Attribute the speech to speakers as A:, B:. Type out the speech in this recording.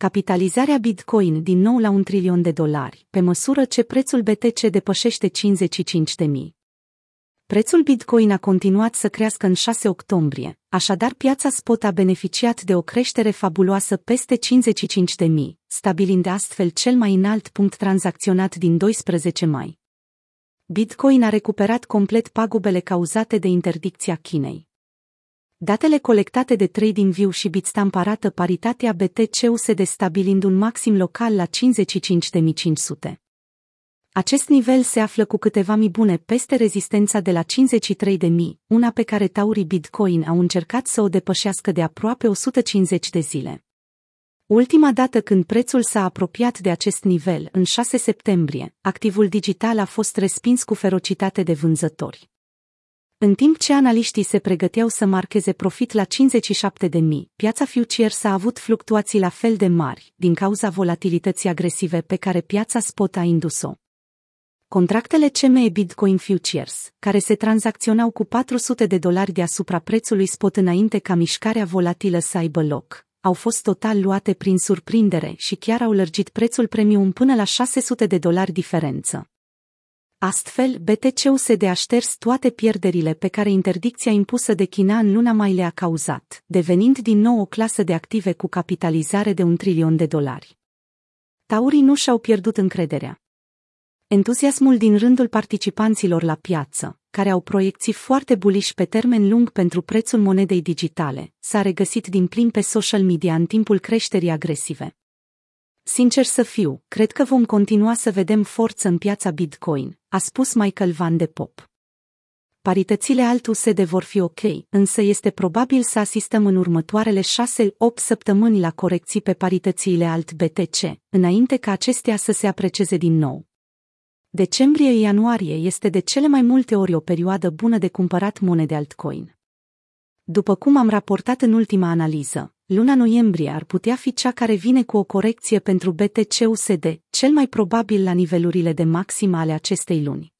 A: capitalizarea Bitcoin din nou la un trilion de dolari, pe măsură ce prețul BTC depășește 55 de mii. Prețul Bitcoin a continuat să crească în 6 octombrie, așadar piața spot a beneficiat de o creștere fabuloasă peste 55 de mii, stabilind astfel cel mai înalt punct tranzacționat din 12 mai. Bitcoin a recuperat complet pagubele cauzate de interdicția Chinei. Datele colectate de TradingView și Bitstamp arată paritatea BTC-USD stabilind un maxim local la 55.500. Acest nivel se află cu câteva mii bune peste rezistența de la 53.000, una pe care taurii Bitcoin au încercat să o depășească de aproape 150 de zile. Ultima dată când prețul s-a apropiat de acest nivel, în 6 septembrie, activul digital a fost respins cu ferocitate de vânzători. În timp ce analiștii se pregăteau să marcheze profit la 57 de mii, piața futures a avut fluctuații la fel de mari, din cauza volatilității agresive pe care piața spot a indus-o. Contractele CME Bitcoin Futures, care se tranzacționau cu 400 de dolari deasupra prețului spot înainte ca mișcarea volatilă să aibă loc, au fost total luate prin surprindere și chiar au lărgit prețul premium până la 600 de dolari diferență. Astfel, BTC-USD a șters toate pierderile pe care interdicția impusă de China în luna mai le-a cauzat, devenind din nou o clasă de active cu capitalizare de un trilion de dolari. Taurii nu și-au pierdut încrederea. Entuziasmul din rândul participanților la piață, care au proiecții foarte buliși pe termen lung pentru prețul monedei digitale, s-a regăsit din plin pe social media în timpul creșterii agresive. Sincer să fiu, cred că vom continua să vedem forță în piața Bitcoin, a spus Michael Van de Pop. Paritățile alt USD vor fi ok, însă este probabil să asistăm în următoarele 6-8 săptămâni la corecții pe paritățile alt BTC, înainte ca acestea să se apreceze din nou. Decembrie-ianuarie este de cele mai multe ori o perioadă bună de cumpărat monede altcoin. După cum am raportat în ultima analiză, luna noiembrie ar putea fi cea care vine cu o corecție pentru BTC-USD, cel mai probabil la nivelurile de maxim ale acestei luni.